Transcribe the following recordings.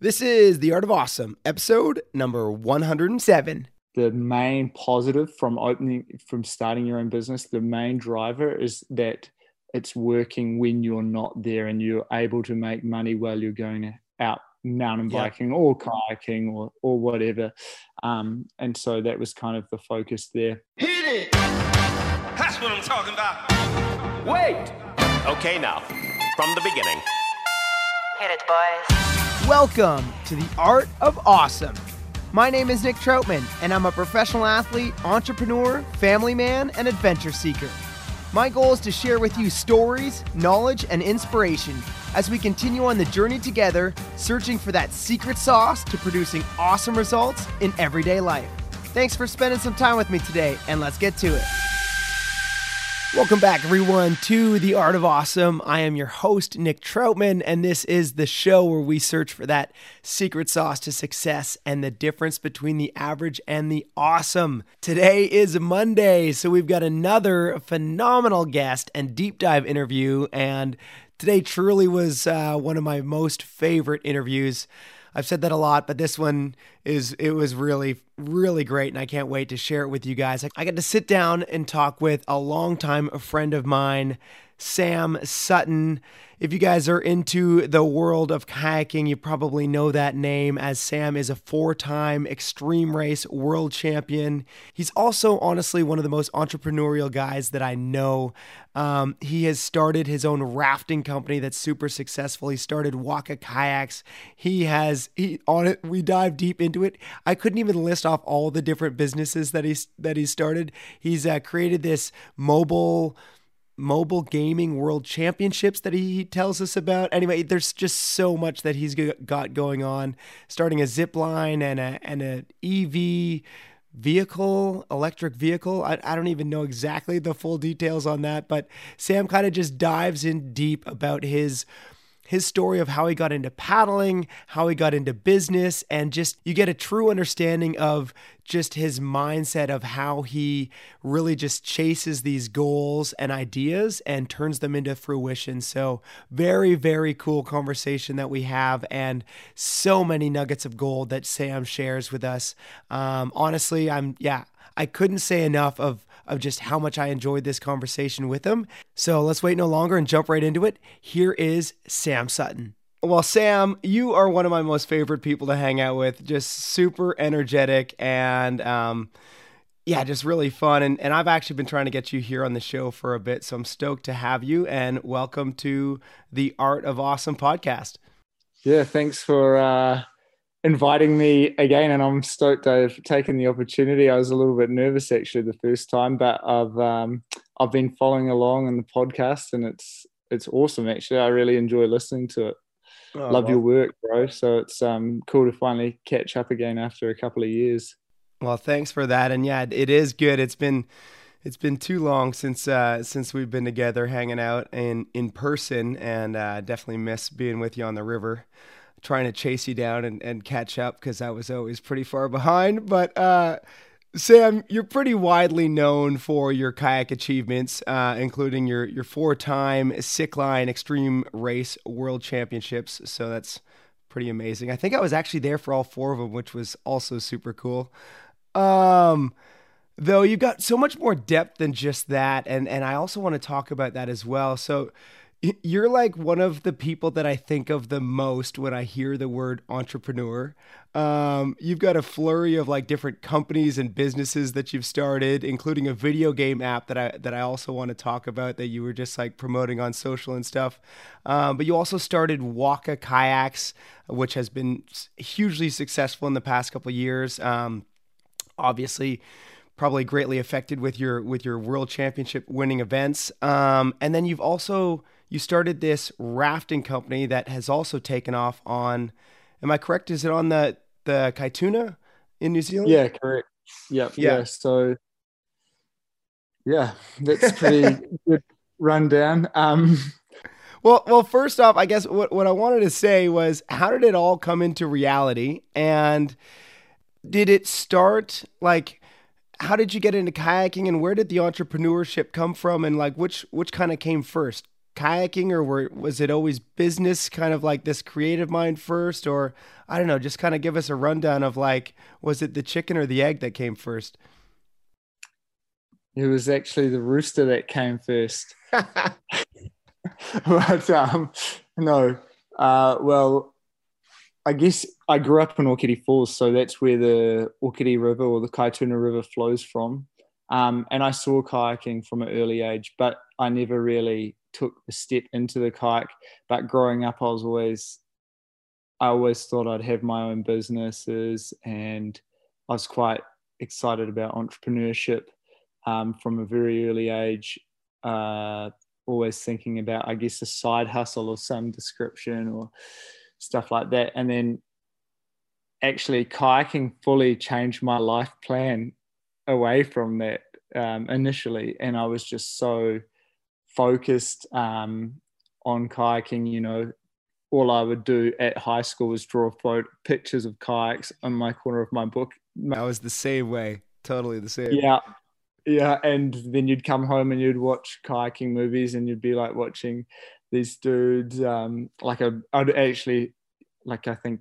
This is The Art of Awesome, episode number 107. The main positive from opening, from starting your own business, the main driver is that it's working when you're not there and you're able to make money while you're going out mountain biking or kayaking or, or whatever. Um, and so that was kind of the focus there. Hit it! That's what I'm talking about. Wait! Okay, now, from the beginning. Hit it, boys. Welcome to The Art of Awesome. My name is Nick Troutman, and I'm a professional athlete, entrepreneur, family man, and adventure seeker. My goal is to share with you stories, knowledge, and inspiration as we continue on the journey together, searching for that secret sauce to producing awesome results in everyday life. Thanks for spending some time with me today, and let's get to it. Welcome back, everyone, to The Art of Awesome. I am your host, Nick Troutman, and this is the show where we search for that secret sauce to success and the difference between the average and the awesome. Today is Monday, so we've got another phenomenal guest and deep dive interview, and today truly was uh, one of my most favorite interviews. I've said that a lot, but this one is it was really really great and I can't wait to share it with you guys. I got to sit down and talk with a longtime friend of mine, Sam Sutton. If you guys are into the world of kayaking, you probably know that name as Sam is a four time extreme race world champion. He's also, honestly, one of the most entrepreneurial guys that I know. Um, he has started his own rafting company that's super successful. He started Waka Kayaks. He has, he on it, we dive deep into it. I couldn't even list off all the different businesses that he's, that he started. He's uh, created this mobile, mobile gaming world championships that he tells us about. Anyway, there's just so much that he's got going on, starting a zip line and a and a EV vehicle, electric vehicle. I, I don't even know exactly the full details on that, but Sam kind of just dives in deep about his his story of how he got into paddling, how he got into business, and just you get a true understanding of just his mindset of how he really just chases these goals and ideas and turns them into fruition. So, very, very cool conversation that we have, and so many nuggets of gold that Sam shares with us. Um, honestly, I'm, yeah, I couldn't say enough of of just how much I enjoyed this conversation with him. So let's wait no longer and jump right into it. Here is Sam Sutton. Well, Sam, you are one of my most favorite people to hang out with. Just super energetic and, um, yeah, just really fun. And, and I've actually been trying to get you here on the show for a bit. So I'm stoked to have you and welcome to the Art of Awesome podcast. Yeah, thanks for uh, inviting me again, and I'm stoked I've taken the opportunity. I was a little bit nervous actually the first time, but I've um, I've been following along in the podcast, and it's it's awesome actually. I really enjoy listening to it. Oh, Love well. your work, bro. So it's um, cool to finally catch up again after a couple of years. Well, thanks for that, and yeah, it is good. It's been it's been too long since uh, since we've been together hanging out in in person, and uh, definitely miss being with you on the river trying to chase you down and, and catch up because I was always pretty far behind. But uh, Sam, you're pretty widely known for your kayak achievements, uh, including your your four-time Sickline Extreme Race World Championships. So that's pretty amazing. I think I was actually there for all four of them, which was also super cool. Um, though you've got so much more depth than just that, and and I also want to talk about that as well. So You're like one of the people that I think of the most when I hear the word entrepreneur. Um, you've got a flurry of like different companies and businesses that you've started, including a video game app that I that I also want to talk about that you were just like promoting on social and stuff. Um, but you also started Waka Kayaks, which has been hugely successful in the past couple years. Um, obviously probably greatly affected with your with your world championship winning events. Um, and then you've also you started this rafting company that has also taken off on. Am I correct? Is it on the the Kaituna in New Zealand? Yeah, correct. Yep. Yeah. yeah. So yeah, that's pretty good rundown. Um, well, well, first off, I guess what, what I wanted to say was how did it all come into reality? And did it start like how did you get into kayaking and where did the entrepreneurship come from and like which which kind of came first kayaking or were, was it always business kind of like this creative mind first? Or i don't know just kind of give us a rundown of like was it the chicken or the egg that came first? It was actually the rooster that came first. But um no uh well I guess I grew up in Okere Falls, so that's where the Okere River or the Kaituna River flows from. Um, and I saw kayaking from an early age, but I never really took a step into the kayak. But growing up, I was always, I always thought I'd have my own businesses, and I was quite excited about entrepreneurship um, from a very early age. Uh, always thinking about, I guess, a side hustle of some description or stuff like that. And then actually kayaking fully changed my life plan away from that um, initially. And I was just so focused um, on kayaking, you know, all I would do at high school was draw photo, pictures of kayaks on my corner of my book. I was the same way, totally the same. Yeah, yeah. And then you'd come home and you'd watch kayaking movies, and you'd be like watching these dudes um, like a, I'd actually like I think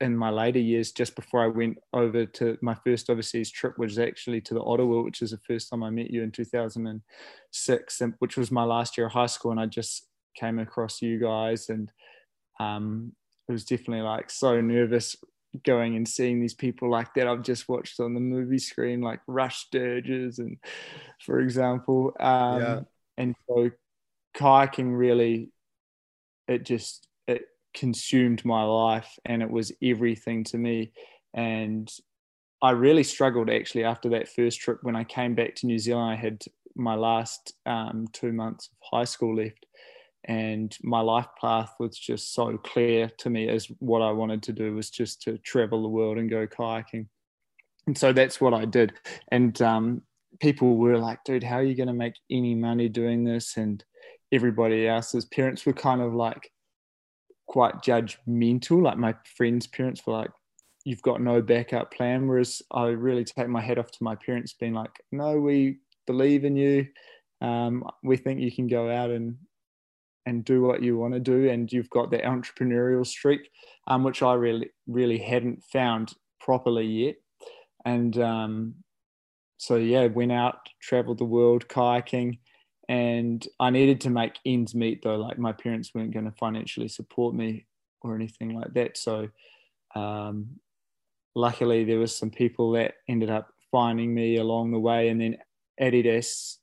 in my later years, just before I went over to my first overseas trip, which was actually to the Ottawa, which is the first time I met you in 2006, and which was my last year of high school, and I just came across you guys, and um, it was definitely like so nervous going and seeing these people like that I've just watched on the movie screen, like Rush Sturges, and for example, um, yeah. and so kayaking really it just consumed my life and it was everything to me. And i really struggled actually after that first trip when i came back to new zealand. I had my last um, two months of high school left and my life path was just so clear to me as what i wanted to do was just to travel the world and go kayaking. And so that's what i did. And um, people were like dude how are you going to make any money doing this? And everybody else's parents were kind of like quite judgmental. Like my friends' parents were like, "You've got no backup plan." Whereas I really take my head off to my parents, being like, "No, we believe in you. Um, we think you can go out and and do what you want to do, and you've got that entrepreneurial streak, um, which I really really hadn't found properly yet." And um, so yeah, went out, traveled the world kayaking and I needed to make ends meet though. Like my parents weren't going to financially support me or anything like that. So um, luckily there was some people that ended up finding me along the way, and then Adidas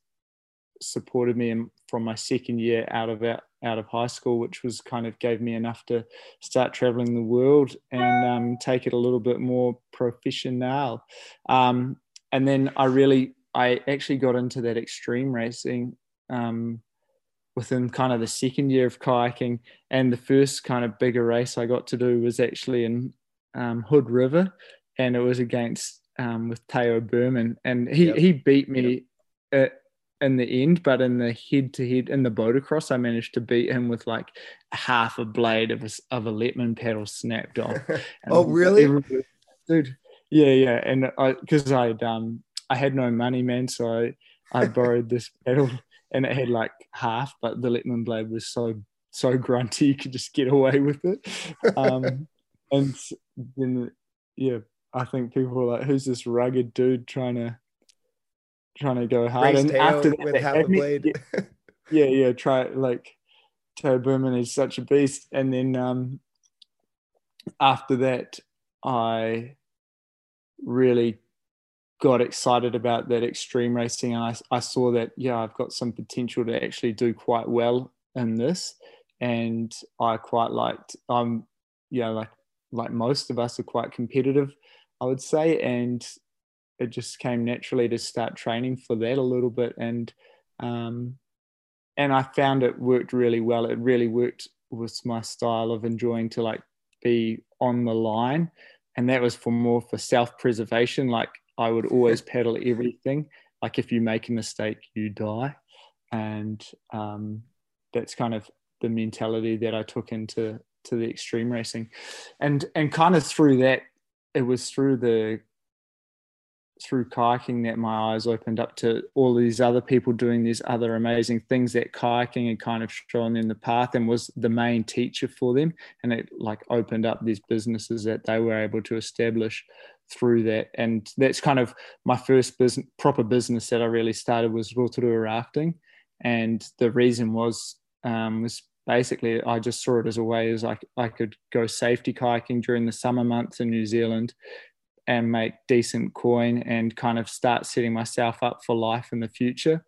supported me from my second year out of out, out of high school, which was kind of gave me enough to start traveling the world and um, take it a little bit more professional. Um, and then I really I actually got into that extreme racing um, within kind of the second year of kayaking. And the first kind of bigger race I got to do was actually in um, Hood River, and it was against um, with Tao Berman, and he yep. he beat me yep. in the end, but in the head to head in the boat across, I managed to beat him with like half a blade of a, of a Lettmann paddle snapped off. oh, really, dude? Yeah, yeah, and I because I um I had no money, man, so I I borrowed this paddle and it had like half, but the Lettmann blade was so so grunty you could just get away with it. Um, and then yeah, I think people were like, "Who's this rugged dude trying to trying to go hard?" Race and after that, with half a blade. yeah, yeah, try like Tao Berman is such a beast. And then um, after that, I really got excited about that extreme racing and I, I saw that yeah i've got some potential to actually do quite well in this. And i quite liked i'm you know like like most of us are quite competitive i would say. And it just came naturally to start training for that a little bit. And um and i found it worked really well. It really worked with my style of enjoying to like be on the line. And that was for more for self-preservation like i would always pedal everything. Like if you make a mistake you die. And um, that's kind of the mentality that i took into to the extreme racing. And and kind of through that it was through the through kayaking that my eyes opened up to all these other people doing these other amazing things that kayaking had kind of shown them the path and was the main teacher for them. And it like opened up these businesses that they were able to establish through that and that's kind of my first business proper business that i really started was rotorua rafting and the reason was um, was basically I just saw it as a way as I, I could go safety kayaking during the summer months in New Zealand and make decent coin and kind of start setting myself up for life in the future.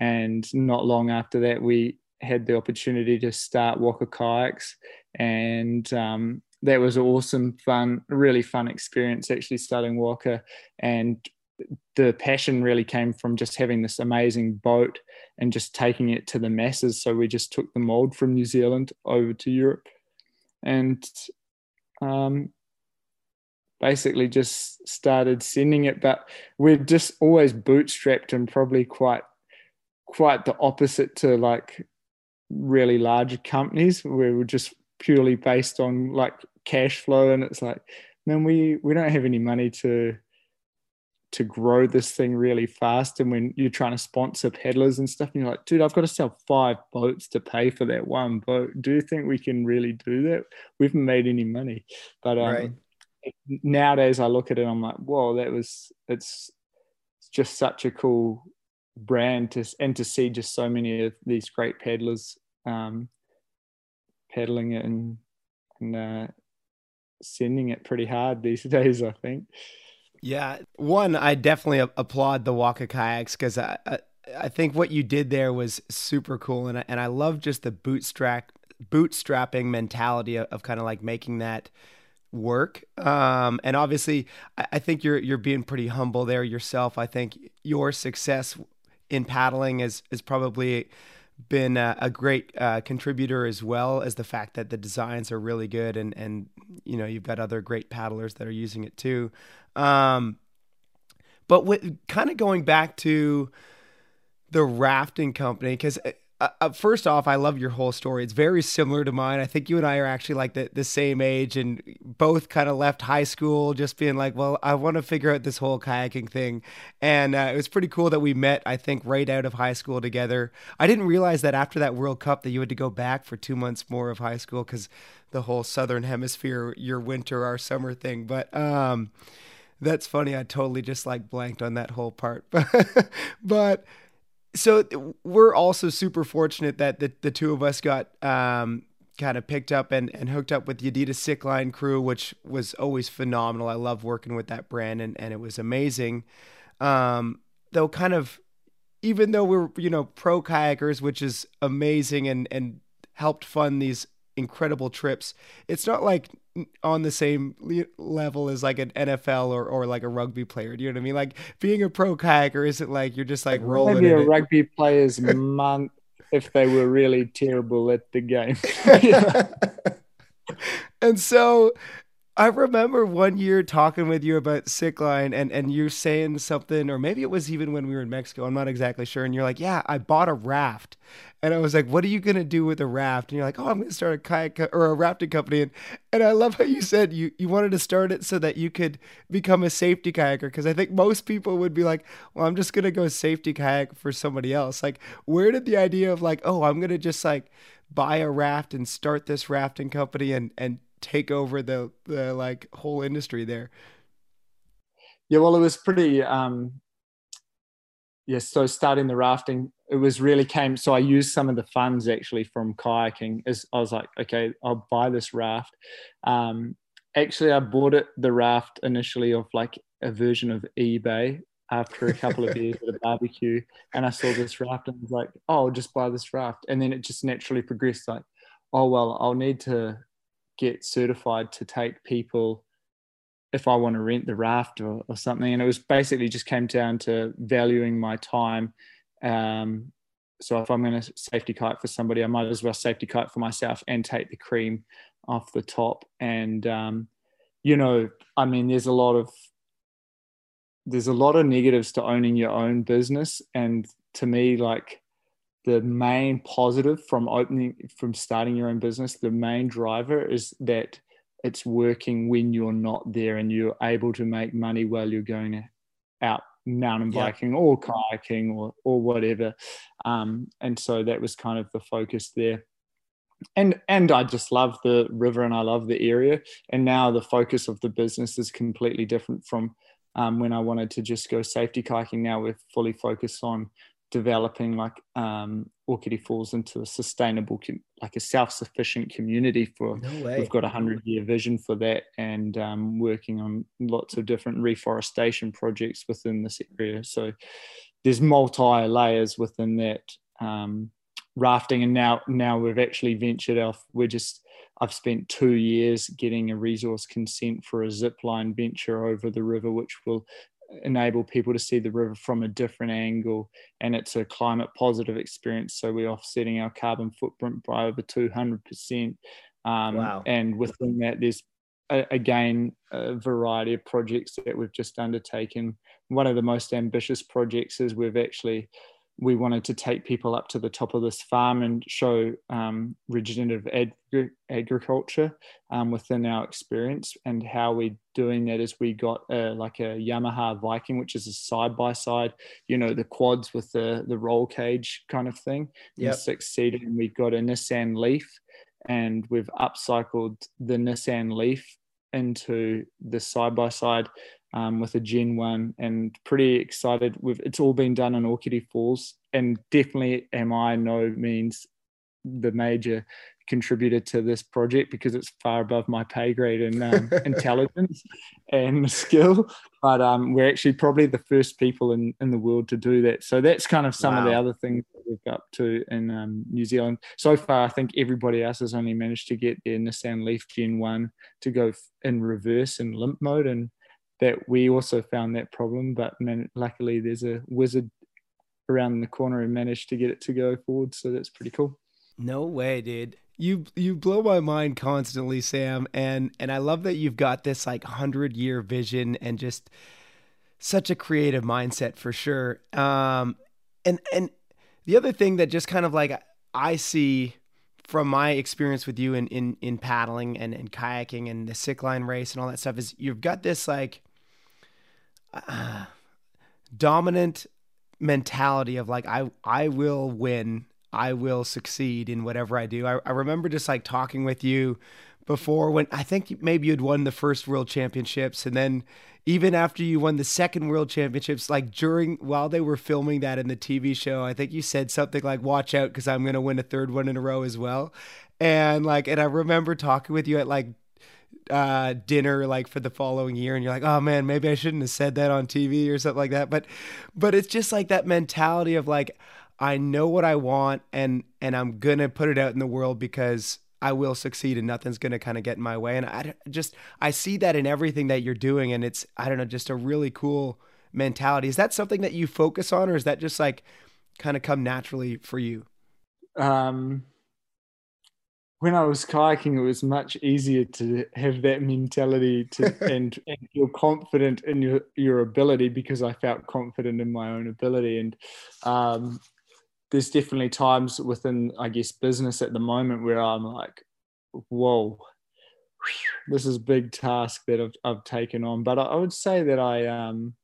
And not long after that, we had the opportunity to start Waka Kayaks, and um, that was awesome, fun, really fun experience actually starting Waka. And the passion really came from just having this amazing boat and just taking it to the masses. So we just took the mold from New Zealand over to Europe, and um, basically just started sending it. But we're just always bootstrapped and probably quite quite the opposite to like really large companies where we're just purely based on like cash flow and it's like man we we don't have any money to to grow this thing really fast. And when you're trying to sponsor peddlers and stuff and you're like dude i've got to sell five boats to pay for that one boat. Do you think we can really do that? We haven't made any money. But um, right. nowadays I look at it, I'm like, whoa, that was it's it's just such a cool brand to and to see just so many of these great peddlers um, peddling it and and uh, sending it pretty hard these days. I think. Yeah, one I definitely applaud the Waka kayaks because I, I, I think what you did there was super cool and I, and I love just the bootstrap bootstrapping mentality of, of kind of like making that work. Um, and obviously, I, I, think you're you're being pretty humble there yourself. I think your success in paddling is is probably been a, a great uh, contributor as well as the fact that the designs are really good and and you know you've got other great paddlers that are using it too. Um, but with kind of going back to the rafting company because uh, uh, first off, I love your whole story. It's very similar to mine. I think you and I are actually like the, the same age and both kind of left high school just being like, well, I want to figure out this whole kayaking thing. And uh, it was pretty cool that we met, I think, right out of high school together. I didn't realize that after that World Cup that you had to go back for two months more of high school because the whole Southern Hemisphere, your winter, our summer thing. But, um, that's funny. I totally just like blanked on that whole part. but so we're also super fortunate that the, the two of us got um, kind of picked up and, and hooked up with the Adidas Sick Line crew, which was always phenomenal. I love working with that brand and, and it was amazing. Um, though kind of, even though we're, you know, pro kayakers, which is amazing and, and helped fund these incredible trips, it's not like on the same level as like an NFL or, or like a rugby player. Do you know what I mean? Like being a pro kayaker isn't like you're just like rolling. Maybe a rugby player's month if they were really terrible at the game. and so I remember one year talking with you about Sickline and, and you're saying something, or maybe it was even when we were in Mexico. I'm not exactly sure. And you're like, yeah, I bought a raft. And I was like, what are you going to do with a raft? And you're like, oh, I'm going to start a kayak or a rafting company. And, and I love how you said you, you wanted to start it so that you could become a safety kayaker. Cause I think most people would be like, well, I'm just going to go safety kayak for somebody else. Like, where did the idea of like, oh, I'm going to just like buy a raft and start this rafting company and, and take over the the like whole industry there. Yeah, well, it was pretty. Um, yeah, so starting the rafting it was really came. So I used some of the funds actually from kayaking. As I was like, okay, I'll buy this raft. Um, actually, I bought it the raft initially of like a version of eBay after a couple of years at a barbecue, and I saw this raft and was like, oh, I'll just buy this raft, and then it just naturally progressed. Like, oh well, I'll need to get certified to take people if I want to rent the raft or, or something. And it was basically just came down to valuing my time. Um, so if I'm going to safety kite for somebody, I might as well safety kite for myself and take the cream off the top. And um, you know, I mean, there's a lot of there's a lot of negatives to owning your own business, and to me, like the main positive from opening from starting your own business, the main driver is that it's working when you're not there and you're able to make money while you're going out mountain biking yeah. or kayaking or, or whatever. Um, and so that was kind of the focus there. And and I just love the river and I love the area. And now the focus of the business is completely different from um, when I wanted to just go safety kayaking. Now we're fully focused on developing like um, Okere Falls into a sustainable, like a self-sufficient community. For no we've got a hundred-year vision for that, and um, working on lots of different reforestation projects within this area. So there's multi layers within that um, rafting, and now now we've actually ventured off. We're just I've spent two years getting a resource consent for a zip line venture over the river, which will enable people to see the river from a different angle and it's a climate positive experience. So we're offsetting our carbon footprint by over 200% um, wow. and within that there's a, again a variety of projects that we've just undertaken. One of the most ambitious projects is we've actually we wanted to take people up to the top of this farm and show um, regenerative ag- agriculture um, within our experience. And how we're doing that is we got a, like a Yamaha Viking, which is a side by side, you know, the quads with the the roll cage kind of thing, yeah, six seater, and we got a Nissan Leaf, and we've upcycled the Nissan Leaf into the side by side um, with a Gen 1 and pretty excited. With it's all been done in Okere Falls and definitely am I no means the major contributor to this project because it's far above my pay grade and um, intelligence and skill. But um, we're actually probably the first people in, in the world to do that. So that's kind of some wow. of the other things that we've got to in um, New Zealand. So far, I think everybody else has only managed to get their Nissan Leaf Gen 1 to go in reverse and limp mode. And that we also found that problem, but man, luckily there's a wizard around the corner and managed to get it to go forward. So that's pretty cool. No way, dude. You you blow my mind constantly, Sam, and and I love that you've got this like hundred year vision and just such a creative mindset for sure. Um, and and the other thing that just kind of like I see from my experience with you in in in paddling and, and kayaking and the sick line race and all that stuff is you've got this like uh, dominant mentality of like I I will win, I will succeed in whatever I do. I, I remember just like talking with you before when I think maybe you'd won the first world championships. And then even after you won the second world championships like during while they were filming that in the TV show I think you said something like watch out cuz I'm going to win a third one in a row as well. And like and I remember talking with you at like uh, dinner like for the following year and you're like oh man maybe i shouldn't have said that on tv or something like that. But but it's just like that mentality of like i know what i want and and i'm gonna put it out in the world because i will succeed and nothing's gonna kind of get in my way. And i just i see that in everything that you're doing and it's i don't know just a really cool mentality. Is that something that you focus on or is that just like kind of come naturally for you? Um when I was kayaking, it was much easier to have that mentality to and, and feel confident in your, your ability because I felt confident in my own ability. And um, there's definitely times within, I guess, business at the moment where I'm like, whoa, this is a big task that I've, I've taken on. But I, I would say that I, um,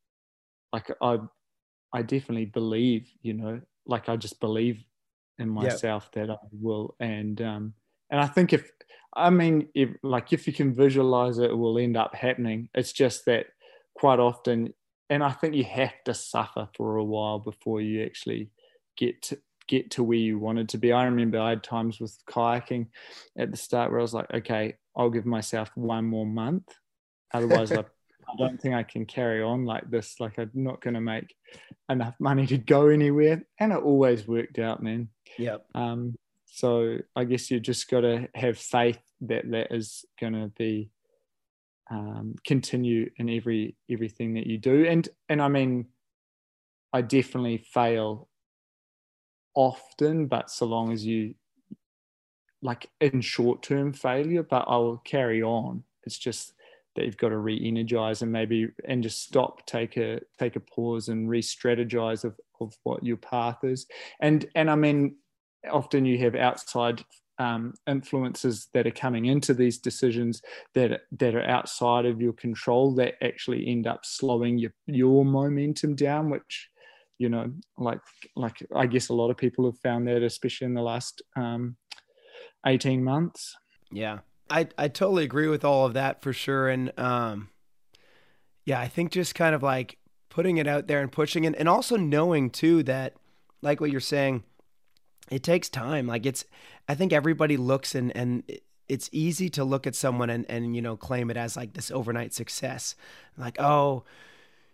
like, I, I definitely believe, you know, like I just believe in myself yep. that I will. And, um, and I think if, I mean, if like if you can visualize it, it will end up happening. It's just that quite often, and I think you have to suffer for a while before you actually get to, get to where you wanted to be. I remember I had times with kayaking at the start where I was like, okay, I'll give myself one more month. Otherwise, I, I don't think I can carry on like this. Like, I'm not going to make enough money to go anywhere. And it always worked out, man. Yep. Um, so I guess you just got to have faith that that is going to be um, continue in every everything that you do. And and I mean, I definitely fail often, but so long as you like in short term failure, but I will carry on. It's just that you've got to re-energize and maybe and just stop, take a take a pause and re-strategize of, of what your path is. And and I mean, often you have outside um, influences that are coming into these decisions that that are outside of your control that actually end up slowing your your momentum down, which you know, like like I guess a lot of people have found that, especially in the last um, eighteen months. Yeah, I I totally agree with all of that for sure, and um, yeah, I think just kind of like putting it out there and pushing it, and also knowing too that, like what you're saying, it takes time. Like it's, I think everybody looks and and it's easy to look at someone and and you know claim it as like this overnight success, like oh,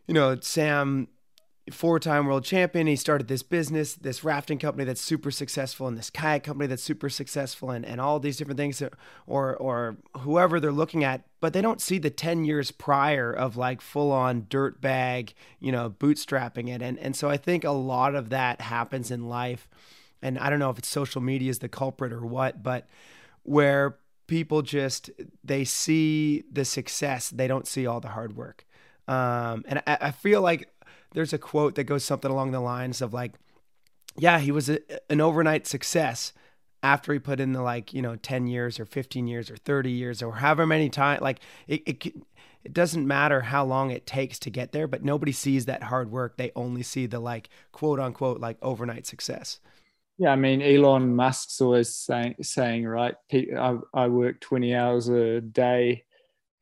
you know Sam four-time world champion. He started this business, this rafting company that's super successful, and this kayak company that's super successful, and, and all these different things, or or whoever they're looking at, but they don't see the ten years prior of like full-on dirt bag, you know, bootstrapping it, and and so I think a lot of that happens in life, and I don't know if it's social media is the culprit or what, but where people just they see the success, they don't see all the hard work. Um, and I, I feel like there's a quote that goes something along the lines of like, yeah, he was a, an overnight success after he put in the like, you know, 10 years or 15 years or 30 years or however many times. Like it, it, it doesn't matter how long it takes to get there, but nobody sees that hard work. They only see the like quote unquote like overnight success. Yeah, I mean, Elon Musk's always saying, saying right, I, I work 20 hours a day,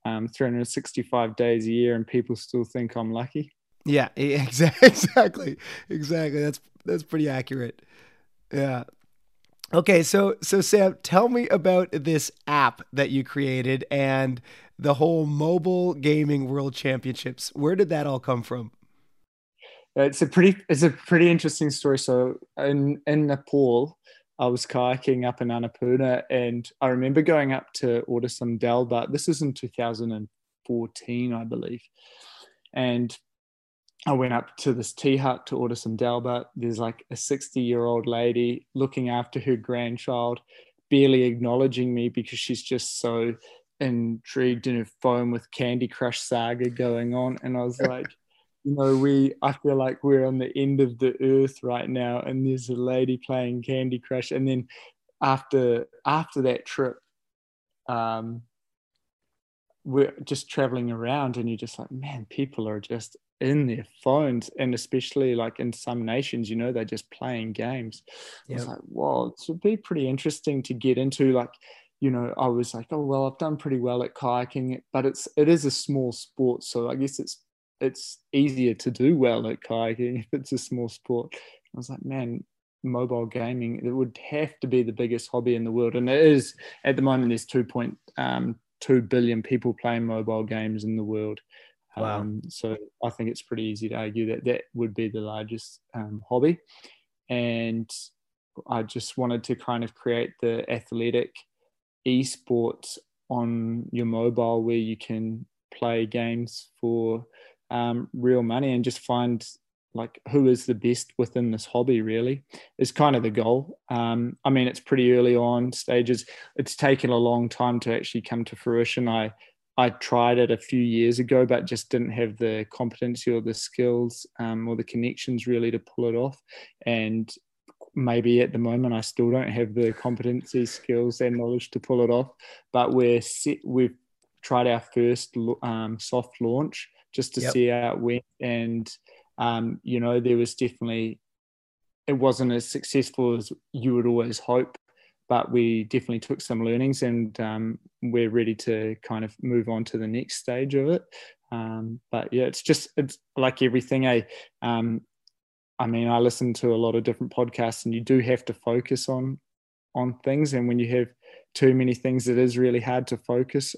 um, 365 days a year, and people still think I'm lucky. Yeah, exactly, exactly. That's that's pretty accurate. Yeah. Okay, so so Sam, tell me about this app that you created and the whole mobile gaming world championships. Where did that all come from? It's a pretty it's a pretty interesting story. So in in Nepal, I was kayaking up in Annapurna, and I remember going up to order some dal bhat. This is in 2014, I believe, and I went up to this tea hut to order some dal bhat. There's like a 60 year old lady looking after her grandchild, barely acknowledging me because she's just so intrigued in her phone with Candy Crush saga going on. And I was like, you know, we, I feel like we're on the end of the earth right now. And there's a lady playing Candy Crush. And then after, after that trip, um, we're just traveling around and you're just like, man, people are just in their phones and especially like in some nations you know they're just playing games yep. it's like whoa it would be pretty interesting to get into like you know i was like oh well i've done pretty well at kayaking but it's it is a small sport so i guess it's it's easier to do well at kayaking if it's a small sport i was like man mobile gaming it would have to be the biggest hobby in the world and it is at the moment there's 2.2 um, billion people playing mobile games in the world Wow. Um, so I think it's pretty easy to argue that that would be the largest um, hobby. And I just wanted to kind of create the athletic esports on your mobile where you can play games for um, real money and just find like who is the best within this hobby really is kind of the goal um, i mean it's pretty early on stages it's taken a long time to actually come to fruition i I tried it a few years ago, but just didn't have the competency or the skills um, or the connections really to pull it off. And maybe at the moment I still don't have the competency, skills, and knowledge to pull it off. But we're set, we've tried our first um, soft launch just to yep. see how it went, and um, you know there was definitely it wasn't as successful as you would always hope but we definitely took some learnings and um, we're ready to kind of move on to the next stage of it. Um, but yeah, it's just it's like everything. A eh? um, I mean, I listen to a lot of different podcasts, and you do have to focus on on things. And when you have too many things, it is really hard to focus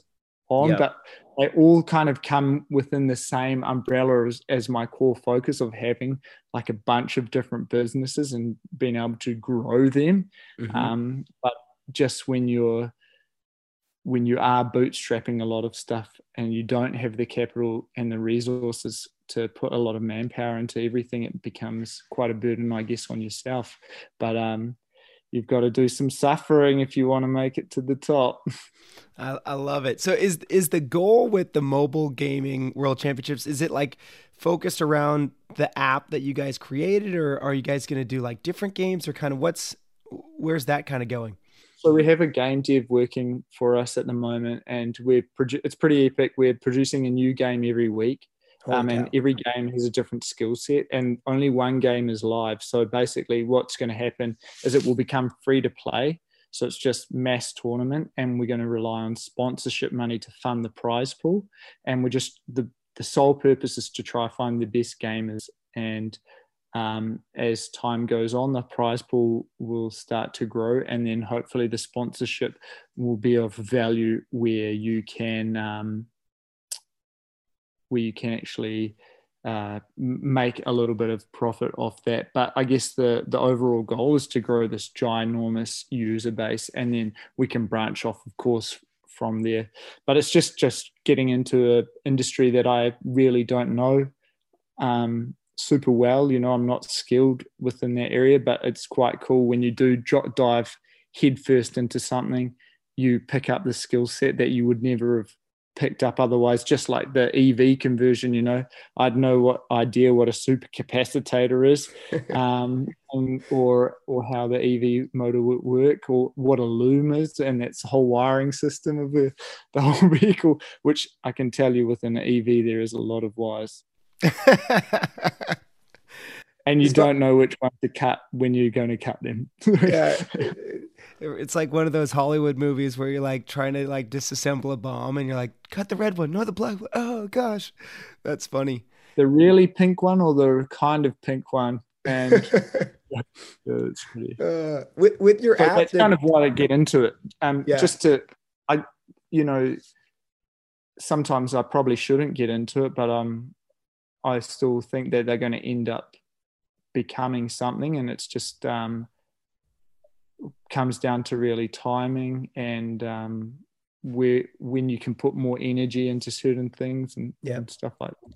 on. Yep. But they all kind of come within the same umbrella as, as my core focus of having like a bunch of different businesses and being able to grow them. Mhm. Um, but just when you're when you are bootstrapping a lot of stuff and you don't have the capital and the resources to put a lot of manpower into everything, it becomes quite a burden, I guess, on yourself. But um, you've got to do some suffering if you want to make it to the top. I, I love it. So is is the goal with the mobile gaming world championships is it like focused around the app that you guys created or are you guys going to do like different games or kind of what's where's that kind of going? So we have a game dev working for us at the moment, and we're produ- it's pretty epic. We're producing a new game every week, um, and every game has a different skill set, and only one game is live. So basically, what's going to happen is it will become free to play. So it's just mass tournament, and we're going to rely on sponsorship money to fund the prize pool, and we're just the the sole purpose is to try find the best gamers and um, as time goes on, the prize pool will start to grow, and then hopefully the sponsorship will be of value where you can um, where you can actually uh, make a little bit of profit off that. But I guess the the overall goal is to grow this ginormous user base, and then we can branch off, of course, from there. But it's just just getting into an industry that I really don't know. Um, super well. You know, I'm not skilled within that area, but it's quite cool when you do dive headfirst into something, you pick up the skill set that you would never have picked up otherwise. Just like the EV conversion, you know, I'd know what idea what a super capacitator is, um, and, or or how the EV motor would work, or what a loom is, and that's the whole wiring system of the the whole vehicle. Which I can tell you, within an EV, there is a lot of wires and you It's not- don't know which one to cut when you're going to cut them. yeah. It's like one of those Hollywood movies where you're like trying to like disassemble a bomb and you're like, cut the red one, no the black one. Oh gosh. That's funny. the really pink one or the kind of pink one, and yeah, it's pretty. Uh, with with your app, that's then- kind of why I get into it. Um, Yeah. just to, I, you know, sometimes I probably shouldn't get into it, but um, I still think that they're going to end up becoming something, and it's just um, comes down to really timing and um, where when you can put more energy into certain things and, Yeah. and stuff like that.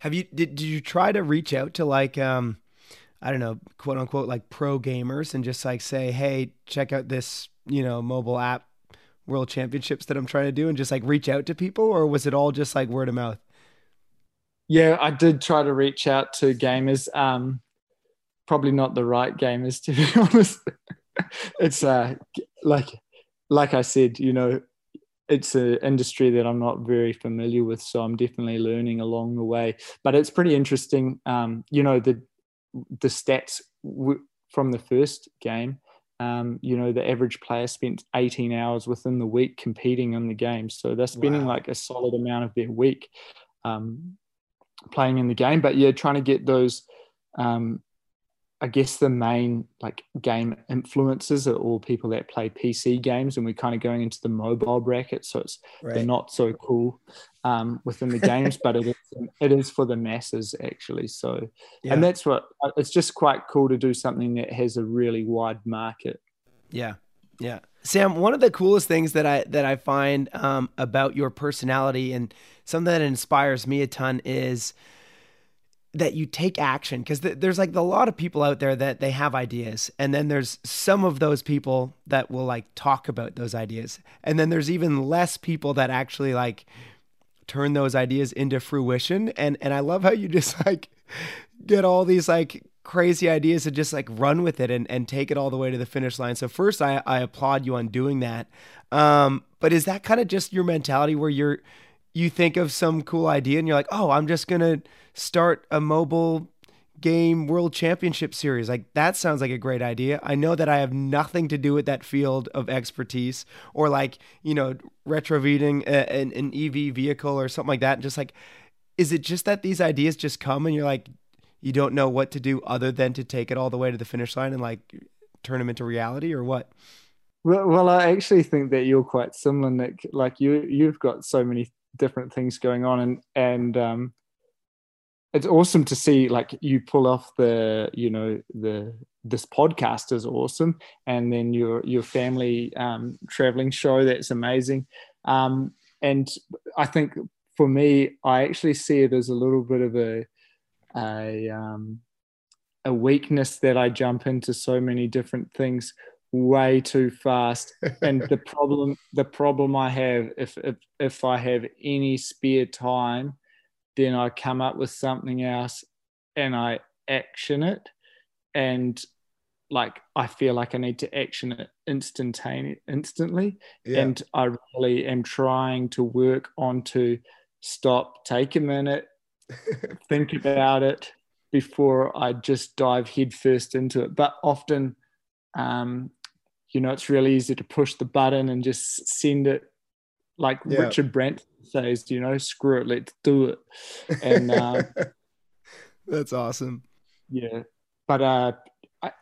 Have you did, did you try to reach out to like um I don't know, quote unquote like pro gamers and just like say, "Hey, check out this, you know, mobile app world championships that I'm trying to do," and just like reach out to people, or was it all just like word of mouth? Yeah, I did try to reach out to gamers. Um, probably not the right gamers, to be honest. It's uh, like, like I said, you know, it's an industry that I'm not very familiar with, so I'm definitely learning along the way. But it's pretty interesting. Um, you know, the the stats w- from the first game. Um, you know, the average player spent 18 hours within the week competing in the game, so they're spending Wow. like a solid amount of their week um, playing in the game. But yeah, trying to get those, um, I guess the main like game influencers are all people that play PC games, and we're kind of going into the mobile bracket, so it's they're not so cool um, within the games, but it is it is for the masses actually. So, Yeah. and that's what it's just quite cool to do something that has a really wide market. Yeah. Yeah. Sam, one of the coolest things that I that I find um, about your personality and something that inspires me a ton is that you take action because th- there's like a lot of people out there that they have ideas and then there's some of those people that will like talk about those ideas and then there's even less people that actually like turn those ideas into fruition and and I love how you just like get all these like crazy ideas and just like run with it and, and take it all the way to the finish line. So first I, I applaud you on doing that. Um, but is that kind of just your mentality where you're you think of some cool idea and you're like, oh, I'm just gonna start a mobile game world championship series. Like that sounds like a great idea. I know that I have nothing to do with that field of expertise or like, you know, retrovating a- an, an EV vehicle or something like that. And just like, is it just that these ideas just come and you're like, you don't know what to do other than to take it all the way to the finish line and like turn them into reality or what? Well, well, I actually think that you're quite similar, Nick. Like you, you've got so many different things going on, and and um, it's awesome to see like you pull off the, you know, the this podcast is awesome, and then your your family um, traveling show that's amazing, um, and I think for me, I actually see it as a little bit of a a um, a weakness that I jump into so many different things way too fast. And the problem the problem i have if, if if i have any spare time then i come up with something else and i action it. And like i feel like i need to action it instantaneously instantly. Yeah. and i really am trying to work on to stop take a minute think about it before i just dive headfirst into it. But often um, you know, it's really easy to push the button and just send it like yeah. Richard Branson says, you know, screw it, let's do it. And uh, that's awesome. Yeah. But uh, I,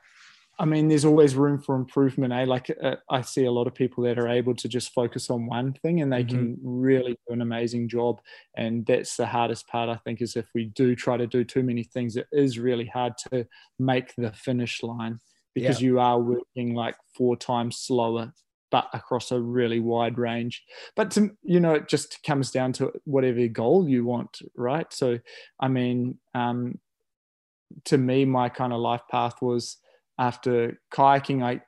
I mean, there's always room for improvement. Eh? Like uh, I see a lot of people that are able to just focus on one thing and they mm-hmm. can really do an amazing job. And that's the hardest part, I think, is if we do try to do too many things, it is really hard to make the finish line because yeah. you are working like four times slower but across a really wide range but to, you know it just comes down to whatever goal you want right so i mean um, to me my kind of life path was after kayaking i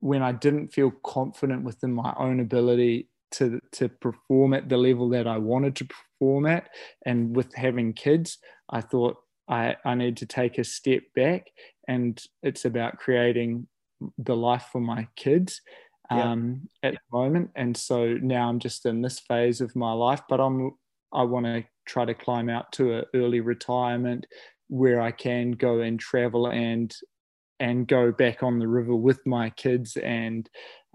when i didn't feel confident within my own ability to to perform at the level that i wanted to perform at and with having kids i thought I, I need to take a step back and it's about creating the life for my kids um, yeah. at the moment. And so now I'm just in this phase of my life, but I'm I want to try to climb out to an early retirement where I can go and travel and and go back on the river with my kids and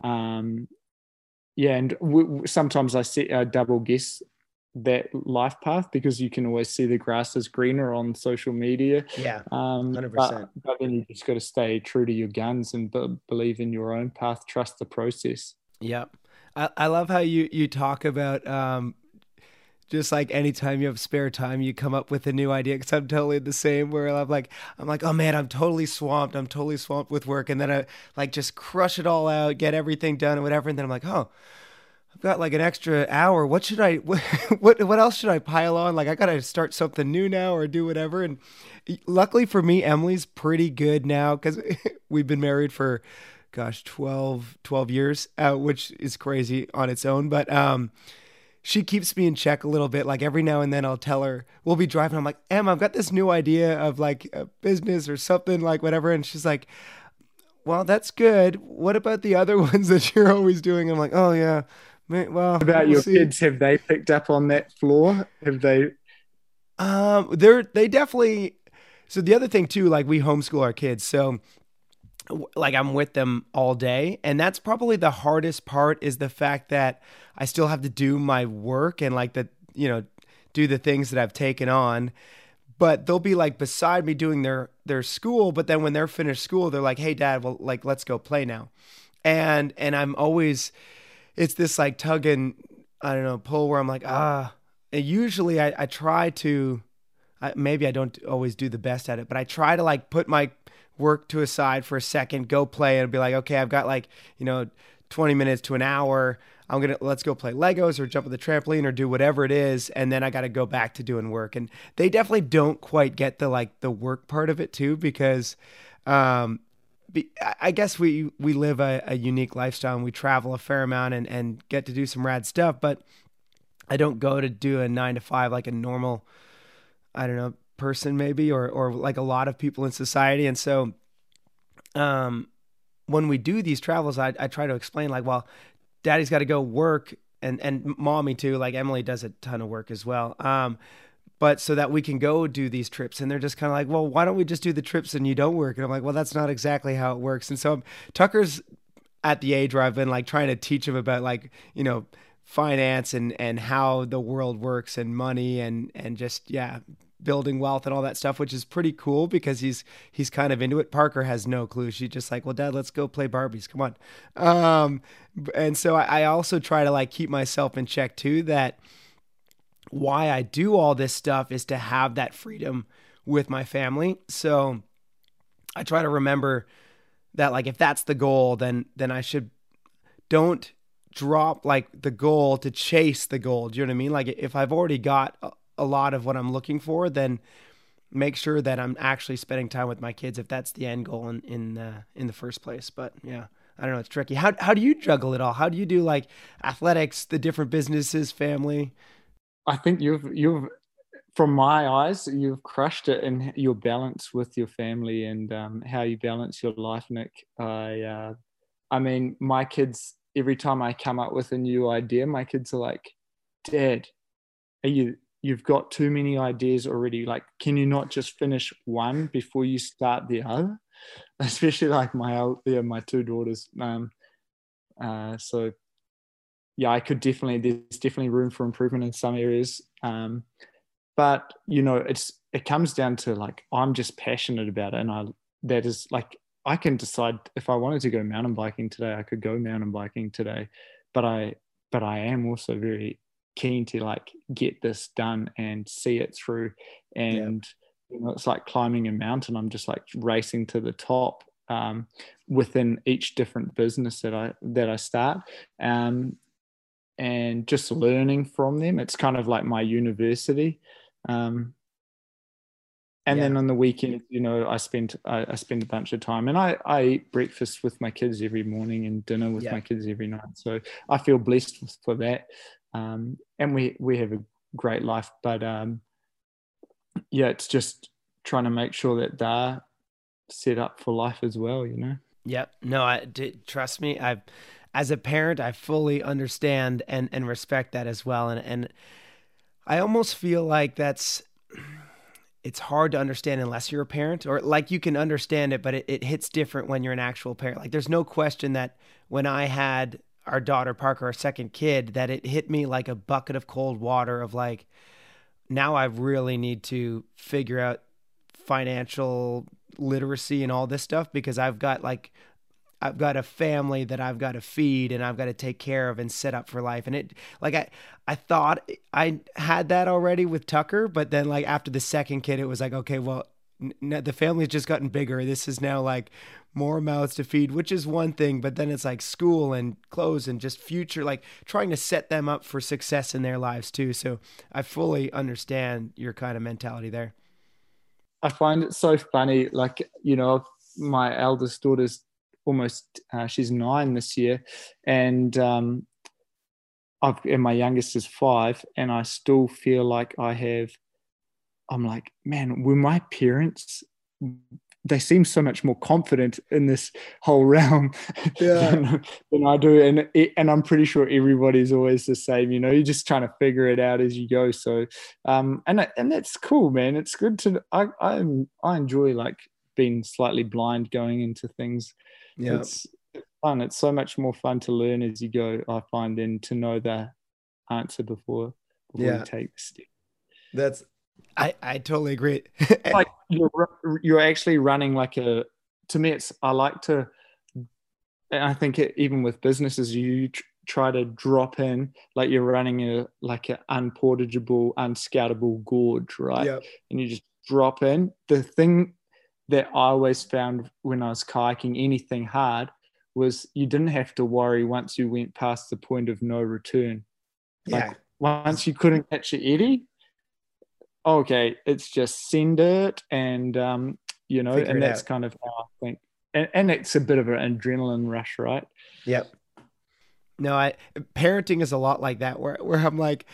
um, yeah, and w- sometimes I set a double guess that life path because you can always see the grass is greener on social media. Yeah, um, 100%. But, but then you just got to stay true to your guns and be- believe in your own path. Trust the process. Yep. I, I love how you you talk about um, just like anytime you have spare time, you come up with a new idea. Because I'm totally the same. Where I'm like, I'm like, oh man, I'm totally swamped. I'm totally swamped with work, and then I like just crush it all out, get everything done, and whatever. And then I'm like, oh I've got like an extra hour. What should I what what, what else should I pile on? Like I got to start something new now or do whatever. And luckily for me, Emily's pretty good now cuz we've been married for gosh, 12 12 years, uh, which is crazy on its own, but um she keeps me in check a little bit. Like every now and then I'll tell her, we'll be driving. I'm like, Em, I've got this new idea of like a business or something, like whatever. And she's like, well, that's good. What about the other ones that you're always doing? I'm like, oh, yeah, well, about we'll your see. kids, have they picked up on that flaw? Have they? Um, they're they definitely. So the other thing too, like we homeschool our kids, so like I'm with them all day, and that's probably the hardest part is the fact that I still have to do my work and like the you know do the things that I've taken on. But they'll be like beside me doing their their school, but then when they're finished school, they're like, "Hey, Dad, well, like let's go play now," and and I'm always it's this like tug and I don't know pull where I'm like ah. And usually I, I try to, I, maybe I don't always do the best at it, but I try to like put my work to a side for a second, go play, and be like, okay, I've got like you know 20 minutes to an hour. I'm gonna let's go play Legos or jump on the trampoline or do whatever it is, and then I got to go back to doing work. And they definitely don't quite get the like the work part of it too because um, I guess we we live a, a, unique lifestyle and we travel a fair amount and, and get to do some rad stuff, but I don't go to do a nine to five like a normal, I don't know, person maybe or or like a lot of people in society. And so um when we do these travels, I, I try to explain like, well, daddy's got to go work and and mommy too. Like Emily does a ton of work as well. Um, but so that we can go do these trips. And they're just kind of like, well, why don't we just do the trips and you don't work? And I'm like, well, that's not exactly how it works. And so Tucker's at the age where I've been like trying to teach him about like, you know, finance and and how the world works and money and and just yeah building wealth and all that stuff, which is pretty cool because he's he's kind of into it. Parker has no clue. She's just like, "Well, Dad, let's go play Barbies. Come on." Um, and so I, I also try to like keep myself in check too. That why I do all this stuff is to have that freedom with my family. So I try to remember that like if that's the goal, then then I should don't drop like the goal to chase the goal. Do you know what I mean? Like if I've already got a lot of what I'm looking for, then make sure that I'm actually spending time with my kids if that's the end goal in in uh, in the first place. But yeah, I don't know, it's tricky. How how do you juggle it all? How do you do like athletics, the different businesses, family? I think you've you've from my eyes, you've crushed it in your balance with your family and um, how you balance your life, Nick. I, uh, I mean, my kids. Every time I come up with a new idea, my kids are like, "Dad, are you you've got too many ideas already. Like, can you not just finish one before you start the other? Especially like my yeah, my two daughters. Um, uh, so yeah, I could definitely there's definitely room for improvement in some areas. Um, but you know, it's it comes down to like I'm just passionate about it, and I that is like I can decide if I wanted to go mountain biking today, I could go mountain biking today. But I but I am also very keen to like get this done and see it through and yeah. you know it's like climbing a mountain i'm just like racing to the top um, within each different business that i that i start um, and just learning from them it's kind of like my university um, and yeah. then on the weekend you know i spend I, I, spend a bunch of time and I, I eat breakfast with my kids every morning and dinner with yeah. my kids every night so i feel blessed for that um, and we we have a great life. But um, yeah, it's just trying to make sure that they're set up for life as well. You know. Yep. No, I trust me. I, as a parent, I fully understand and and respect that as well. And and I almost feel like that's it's hard to understand unless you're a parent or like you can understand it but it, it hits different when you're an actual parent like there's no question that when i had our daughter Parker, our second kid, that it hit me like a bucket of cold water of like, now I really need to figure out financial literacy and all this stuff because I've got like I've got a family that I've got to feed and I've got to take care of and set up for life. And it like I I thought I had that already with Tucker, but then like after the second kid it was like okay, well n- the family's just gotten bigger. This is now like more mouths to feed, which is one thing, but then it's like school and clothes and just future, like trying to set them up for success in their lives too. So I fully understand your kind of mentality there. I find it so funny. Like, you know, my eldest daughter's almost, uh, she's nine this year. And, um, I've, and my youngest is five, and I still feel like I have. I'm like, man, were my parents they seem so much more confident in this whole realm yeah. than, than, I do, and and I'm pretty sure everybody's always the same. You know, you're just trying to figure it out as you go. So, um, and and that's cool, man. It's good to I I I enjoy like being slightly blind going into things. Yeah, it's fun. It's so much more fun to learn as you go. I find than to know the answer before before yeah. you take the step. That's I, I totally agree. like you're you're actually running like a. To me, it's I like to. And I think it, even with businesses, you tr- try to drop in like you're running a like an unportageable, unscoutable gorge, right? Yep. And you just drop in. The thing that I always found when I was kayaking anything hard was you didn't have to worry once you went past the point of no return. Like yeah. once you couldn't catch an eddy, okay, it's just send it and um, you know, Figure and that's out. kind of how I think. And, and it's a bit of an adrenaline rush, right? Yep. No, I parenting is a lot like that where where I'm like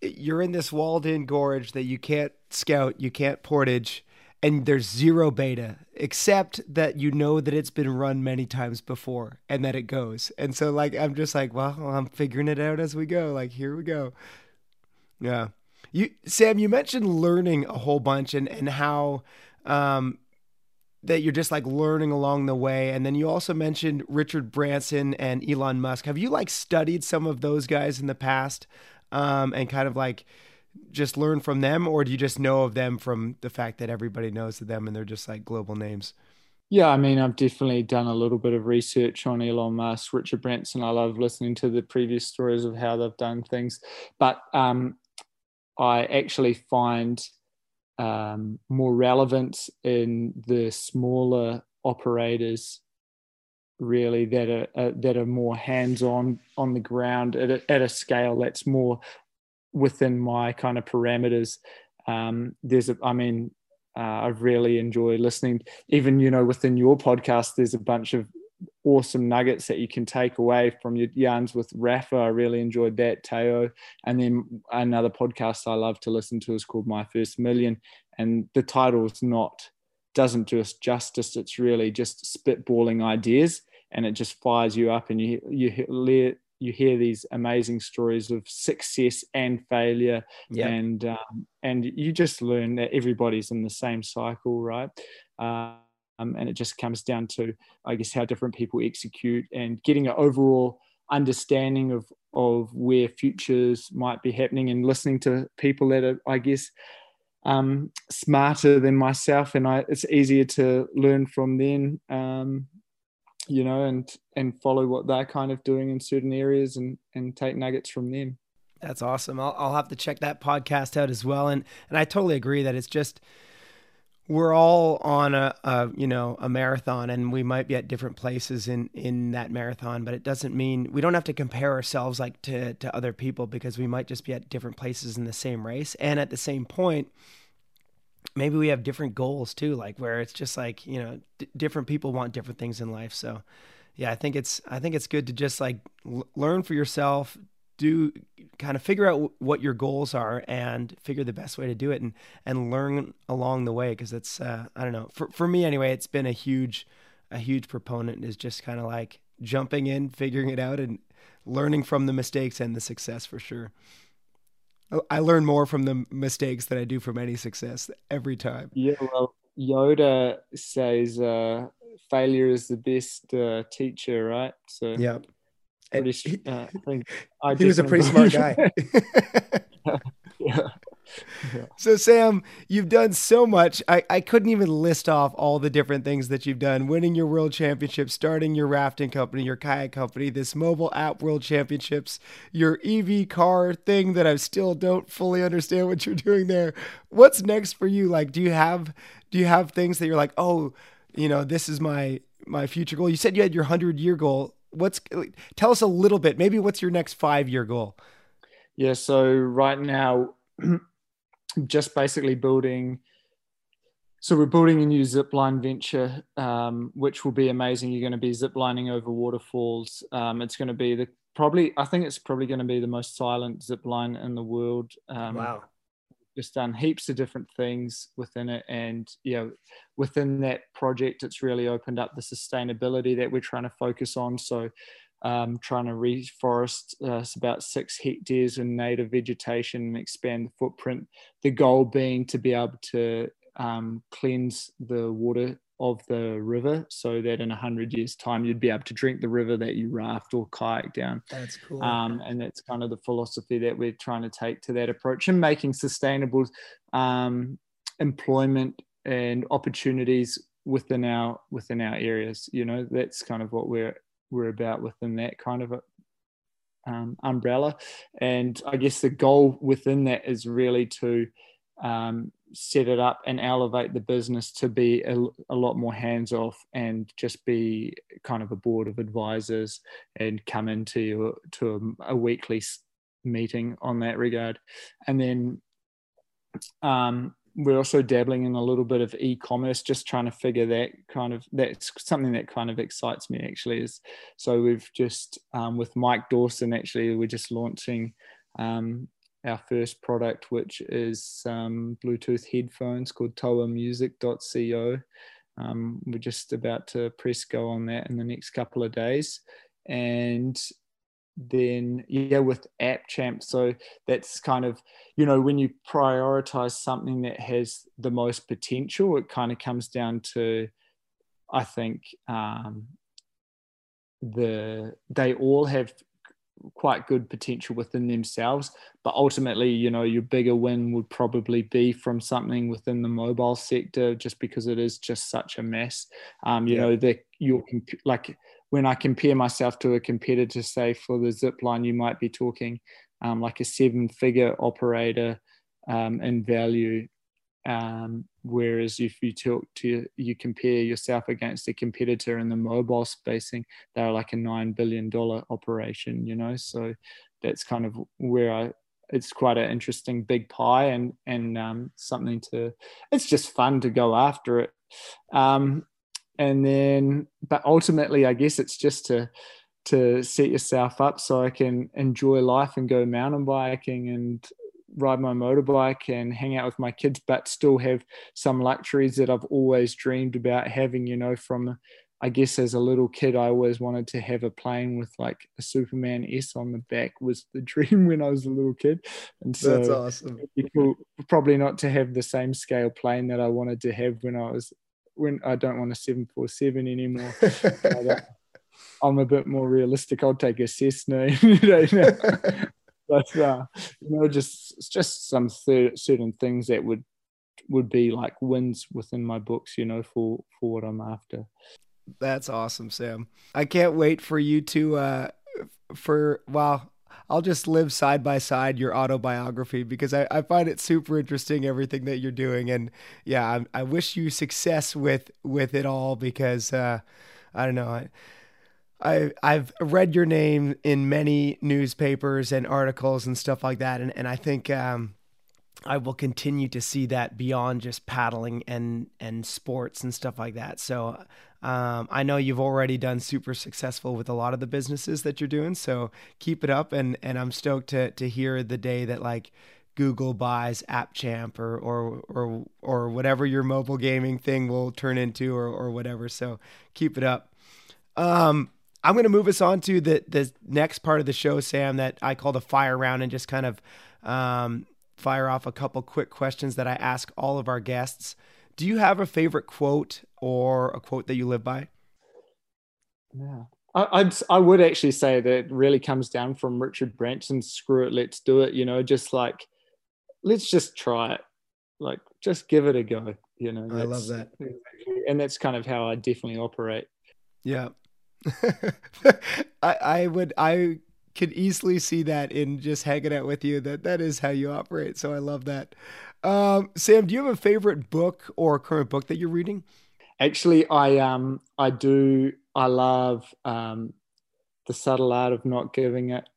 you're in this walled in gorge that you can't scout, you can't portage, and there's zero beta except that you know that it's been run many times before and that it goes. And so like I'm just like, well, I'm figuring it out as we go. Like here we go. Yeah. You Sam, you mentioned learning a whole bunch and and how um, that you're just like learning along the way. And then you also mentioned Richard Branson and Elon Musk. Have you like studied some of those guys in the past um, and kind of like just learn from them, or do you just know of them from the fact that everybody knows of them and they're just like global names? Yeah, I mean, I've definitely done a little bit of research on Elon Musk, Richard Branson. I love listening to the previous stories of how they've done things, but um, I actually find um, more relevance in the smaller operators really that are uh, that are more hands-on on the ground at a, at a scale that's more within my kind of parameters um, there's a i mean uh, i've really enjoyed listening even you know within your podcast there's a bunch of awesome nuggets that you can take away from your yarns with Rafa. I really enjoyed that, Tao. And then another podcast I love to listen to is called My First Million. And the title is not doesn't do us justice. It's really just spitballing ideas, and it just fires you up, and you you you hear these amazing stories of success and failure, and um, and you just learn that everybody's in the same cycle, right? Um, and it just comes down to, I guess, how different people execute and getting an overall understanding of of where futures might be happening and listening to people that are, I guess, um, smarter than myself, and I, it's easier to learn from them, um, you know, and and follow what they're kind of doing in certain areas and and take nuggets from them. That's awesome. I'll, I'll have to check that podcast out as well, and and I totally agree that it's just we're all on a, a, you know a marathon and we might be at different places in in that marathon but it doesn't mean we don't have to compare ourselves like to to other people because we might just be at different places in the same race and at the same point maybe we have different goals too like where it's just like you know d- different people want different things in life so yeah i think it's i think it's good to just like l- learn for yourself do kind of figure out what your goals are and figure the best way to do it and and learn along the way because it's uh, I don't know for for me anyway it's been a huge a huge proponent is just kind of like jumping in figuring it out and learning from the mistakes and the success for sure. I learn more from the mistakes than I do from any success every time. Yeah, well, Yoda says uh, failure is the best uh, teacher, right? So yeah, pretty. He, uh, I think I he was a pretty smart guy. yeah. So Sam, you've done so much. I, I couldn't even list off all the different things that you've done. Winning your world championship, starting your rafting company, your kayak company, this mobile app world championships, your EV car thing that I still don't fully understand what you're doing there. What's next for you? Like do you have do you have things that you're like, "Oh, you know, this is my my future goal." You said you had your 100 year goal what's tell us a little bit maybe what's your next five year goal yeah so right now just basically building so we're building a new zip line venture um, which will be amazing. You're going to be zip lining over waterfalls. Um, it's going to be the probably i think it's probably going to be the most silent zip line in the world. Um, wow. just done heaps of different things within it. And you know within that project it's really opened up the sustainability that we're trying to focus on. So um, trying to reforest uh, about six hectares in native vegetation and expand the footprint. The goal being to be able to um, cleanse the water of the river so that in 100 years time you'd be able to drink the river that you raft or kayak down. That's cool. Um, and that's kind of the philosophy that we're trying to take to that approach and making sustainable um, employment and opportunities within our within our areas you know that's kind of what we're we're about within that kind of a, um, umbrella. And i guess the goal within that is really to um, set it up and elevate the business to be a, a, lot more hands off and just be kind of a board of advisors and come into to a, a weekly meeting on that regard. And then um, we're also dabbling in a little bit of e-commerce just trying to figure that kind of that's something that kind of excites me actually is so we've just um, with mike dawson actually we're just launching um, our first product, which is um, Bluetooth headphones called toamusic.co. Um, we're just about to press go on that in the next couple of days. And then, yeah, with App Champ. So that's kind of, you know, when you prioritize something that has the most potential, it kind of comes down to, I think, um, the they all have quite good potential within themselves. But ultimately, you know, your bigger win would probably be from something within the mobile sector, just because it is just such a mess. Um, you yeah. know, that you're like when I compare myself to a competitor, say for the zip line, you might be talking um, like a seven figure operator um, in value. Um, whereas if you talk to you compare yourself against a competitor in the mobile spacing, they're like a nine billion dollar operation, you know. So that's kind of where I it's quite an interesting big pie and and um, something to it's just fun to go after it um, and then but ultimately i guess it's just to to set yourself up so i can enjoy life and go mountain biking and ride my motorbike and hang out with my kids but still have some luxuries that i've always dreamed about having you know from i guess as a little kid i always wanted to have a plane with like a superman s on the back was the dream when i was a little kid. And so that's awesome. cool, probably not to have the same scale plane that i wanted to have when i was when I don't want a 747 anymore. I'm a bit more realistic. I'll take a Cessna. but uh, you know, just just some certain things that would would be like wins within my books. You know, for for what I'm after. That's awesome, Sam. I can't wait for you to uh, for well, I'll just live side by side your autobiography because I, I find it super interesting everything that you're doing. And yeah I, I wish you success with with it all because uh, I don't know. I, I I've read your name in many newspapers and articles and stuff like that. And and I think um, I will continue to see that beyond just paddling and and sports and stuff like that. So um, I know you've already done super successful with a lot of the businesses that you're doing. So keep it up, and and I'm stoked to to hear the day that like Google buys AppChamp or or or or whatever your mobile gaming thing will turn into or or whatever. So keep it up. Um, I'm going to move us on to the the next part of the show, Sam, that I call the fire round, and just kind of um, fire off a couple quick questions that I ask all of our guests. Do you have a favorite quote or a quote that you live by? Yeah. I, I'd, I would actually say that it really comes down from Richard Branson. Screw it, let's do it. You know, just like let's just try it. Like just give it a go. You know, I love that, and that's kind of how I definitely operate. Yeah, I, I would I could easily see that in just hanging out with you. That that is how you operate. So I love that. Um, Sam, do you have a favorite book or current book that you're reading? Actually, I um I do. I love um, the subtle art of not giving it.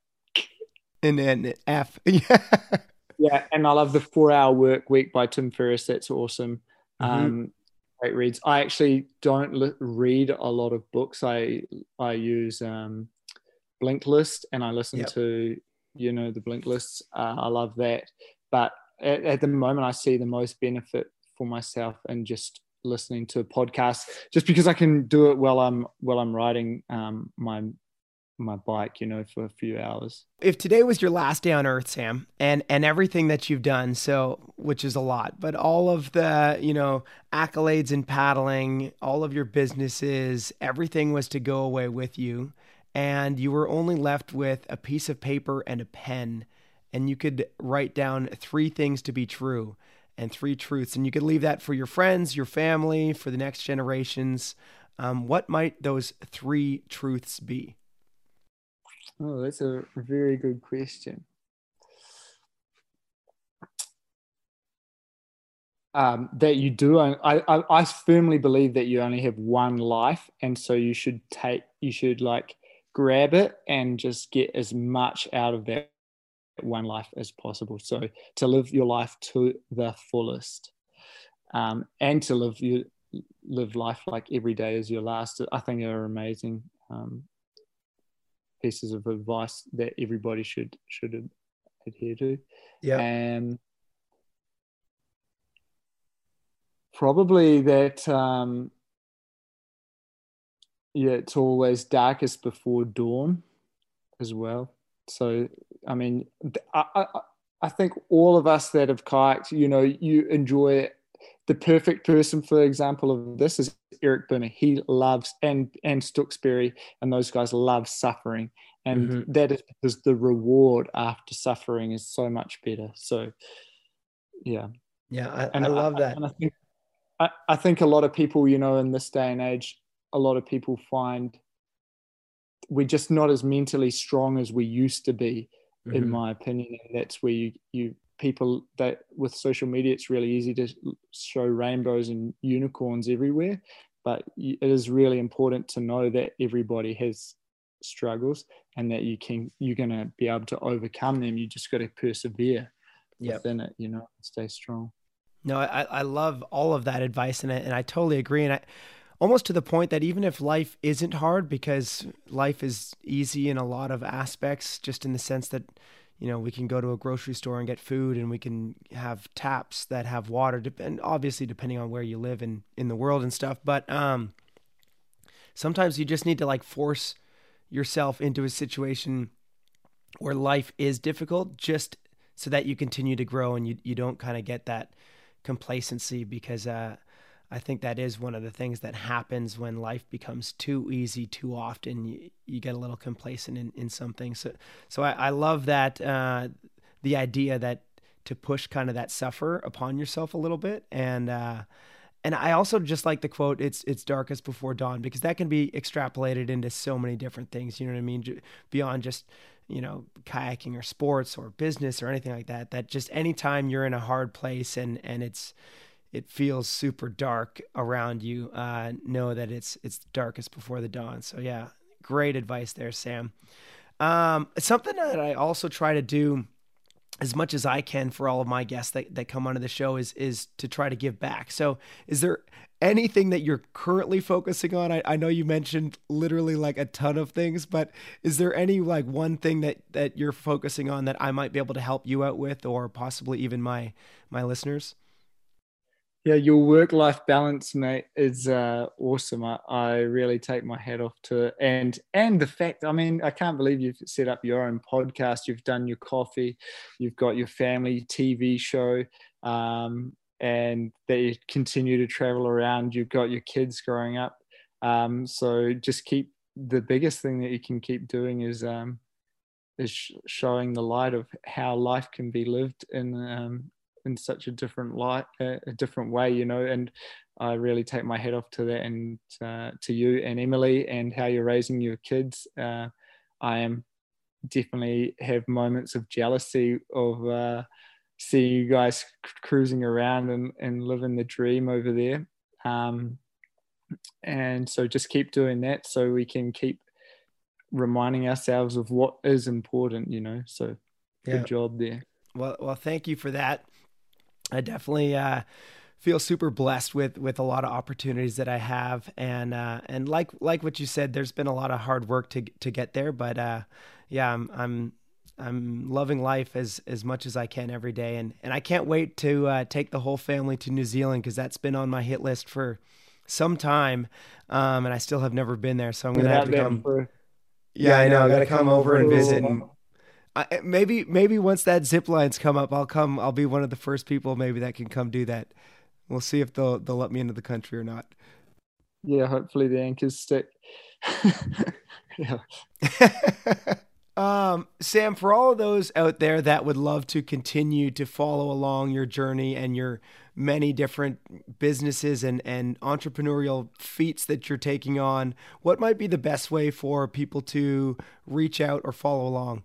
And then F, yeah, yeah, and I love the Four Hour Work Week by Tim Ferriss. That's awesome. Mm-hmm. Um, great reads. I actually don't read a lot of books. I I use um, Blinkist and I listen yep. to you know the Blinklists. Uh, I love that, but at, at the moment, I see the most benefit for myself and just listening to a podcast just because I can do it while I'm while I'm riding um, my my bike, you know, for a few hours. If today was your last day on earth, Sam, and and everything that you've done, so which is a lot, but all of the, you know, accolades in paddling, all of your businesses, everything was to go away with you and you were only left with a piece of paper and a pen and you could write down three things to be true and three truths. And you could leave that for your friends, your family, for the next generations. Um, what might those three truths be? Oh, that's a very good question. Um, that you do, I, I, I firmly believe that you only have one life, and so you should take, you should like grab it and just get as much out of that one life as possible. So to live your life to the fullest, um, and to live you live life like every day is your last. I think are amazing um, pieces of advice that everybody should should adhere to. Yeah. And probably that um, yeah, it's always darkest before dawn as well. So, I mean, I, I, I think all of us that have kayaked, you know, you enjoy the perfect person, for example, of this is Eric Bana. He loves and and Stookesberry and those guys love suffering, and Mhm. that is because the reward after suffering is so much better. So, yeah, Yeah, I, and I love that. And I think I, I think a lot of people, you know, in this day and age, a lot of people find we're just not as mentally strong as we used to be, in Mhm. my opinion. And that's where you you people that with social media, it's really easy to show rainbows and unicorns everywhere, but it is really important to know that everybody has struggles and that you can you're gonna be able to overcome them. You just got to persevere Yep. within it, you know, stay strong. No, I, I love all of that advice and I, and I totally agree. And I almost to the point that even if life isn't hard, because life is easy in a lot of aspects, just in the sense that, you know, we can go to a grocery store and get food and we can have taps that have water, and obviously depending on where you live in, in the world and stuff. But um, sometimes you just need to like force yourself into a situation where life is difficult just so that you continue to grow and you, you don't kind of get that complacency because uh, I think that is one of the things that happens when life becomes too easy too often. You, you get a little complacent in, in some things. So, so I, I love that uh, the idea that to push kind of that suffer upon yourself a little bit and uh, and I also just like the quote it's it's darkest before dawn because that can be extrapolated into so many different things you know what I mean beyond just you know kayaking or sports or business or anything like that that just anytime you're in a hard place and and it's it feels super dark around you uh know that it's it's darkest before the dawn so yeah great advice there Sam um something that I also try to do as much as I can for all of my guests that, that come onto the show is is to try to give back. So is there anything that you're currently focusing on? I, I know you mentioned literally like a ton of things, but is there any like one thing that that you're focusing on that I might be able to help you out with or possibly even my my listeners? Yeah, your work life balance, mate, is uh, awesome. I, I really take my hat off to it, and and the fact, I mean, I can't believe you've set up your own podcast. You've done your coffee, you've got your family TV show, um, and that you continue to travel around. You've got your kids growing up, um, so just keep. The biggest thing that you can keep doing is um, is sh- showing the light of how life can be lived in um, in such a different light, a, a different way, you know. And I really take my head off to that and uh, to you and Emily and how you're raising your kids. Uh, I am definitely have moments of jealousy of uh, seeing you guys cruising around and, and living the dream over there. Um, and so just keep doing that so we can keep reminding ourselves of what is important, you know. So good Yeah. job there. Well, well, thank you for that. I definitely uh, feel super blessed with with a lot of opportunities that I have, and uh, and like like what you said, there's been a lot of hard work to to get there, but uh, yeah, I'm I'm I'm loving life as as much as I can every day, and and I can't wait to uh, take the whole family to New Zealand because that's been on my hit list for some time, um, and I still have never been there, so I'm gonna have to come. for- Yeah, I know. I gotta come over and visit. And I, maybe maybe once that zip lines come up, I'll come. I'll be one of the first people maybe that can come do that. We'll see if they'll they'll let me into the country or not. yeah, hopefully the anchors stick. yeah. um, Sam, for all of those out there that would love to continue to follow along your journey and your many different businesses and, and entrepreneurial feats that you're taking on, what might be the best way for people to reach out or follow along?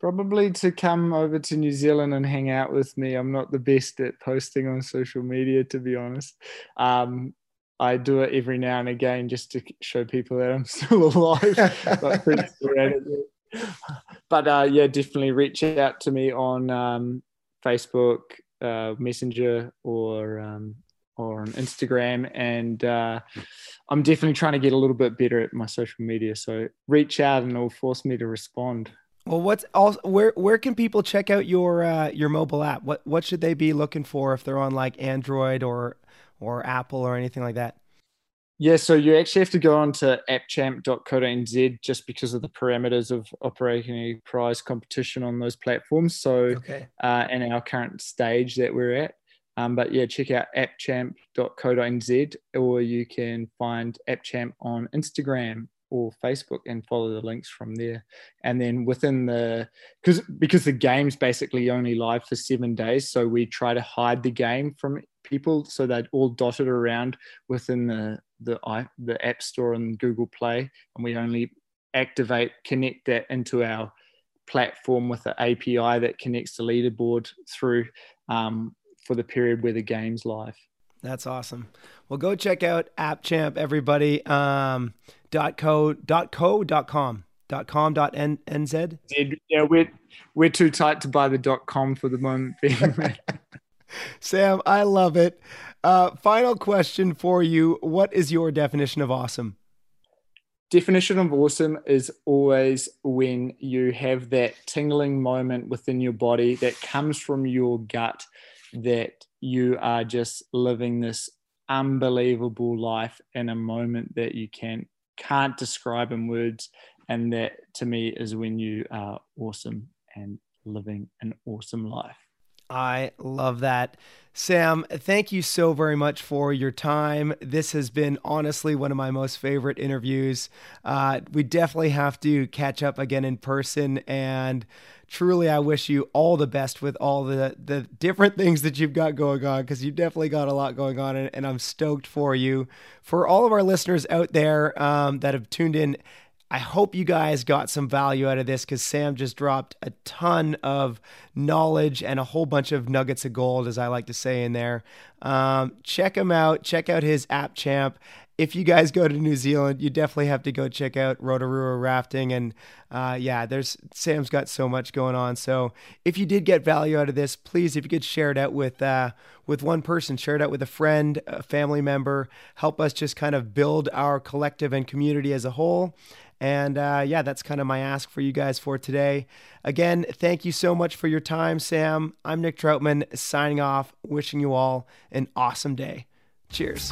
Probably to come over to New Zealand and hang out with me. I'm not the best at posting on social media, to be honest. Um, I do it every now and again just to show people that I'm still alive. but pretty. But uh, yeah, definitely reach out to me on um, Facebook, uh, Messenger, or um, or on Instagram, and uh, I'm definitely trying to get a little bit better at my social media. So reach out, and it'll force me to respond. Well, what's also where where can people check out your uh, your mobile app? What what should they be looking for if they're on like Android or or Apple or anything like that? Yeah, so you actually have to go on to appchamp.co.nz just because of the parameters of operating a prize competition on those platforms. So, Okay. uh, and our current stage that we're at. Um, but yeah, check out appchamp.co.nz or you can find appchamp on Instagram or Facebook and follow the links from there. And then within the because because the game's basically only live for seven days, so we try to hide the game from people so they're all dotted around within the the the App Store and Google Play, and we only activate connect that into our platform with the API that connects the leaderboard through um, for the period where the game's live. That's awesome. Well, go check out AppChamp, everybody. Um, dot co dot co dot com dot com dot n nz. Yeah, we're we're too tight to buy the dot com for the moment. Sam, I love it. Uh, final question for you: What is your definition of awesome? Definition of awesome is always when you have that tingling moment within your body that comes from your gut that you are just living this unbelievable life in a moment that you can can't describe in words and that to me is when you are awesome and living an awesome life I love that. Sam, thank you so very much for your time. This has been honestly one of my most favorite interviews. Uh, we definitely have to catch up again in person. And truly, I wish you all the best with all the, the different things that you've got going on because you've definitely got a lot going on. And, and, I'm stoked for you. For all of our listeners out there um, that have tuned in, I hope you guys got some value out of this because Sam just dropped a ton of knowledge and a whole bunch of nuggets of gold, as I like to say in there. Um, check him out. Check out his app champ. If you guys go to New Zealand, you definitely have to go check out Rotorua rafting. And uh, yeah, there's Sam's got so much going on. So if you did get value out of this, please, if you could share it out with uh, with one person, share it out with a friend, a family member. Help us just kind of build our collective and community as a whole. And uh, yeah, that's kind of my ask for you guys for today. Again, thank you so much for your time, Sam. I'm Nick Troutman signing off, wishing you all an awesome day. Cheers.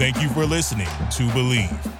Thank you for listening to Bleav.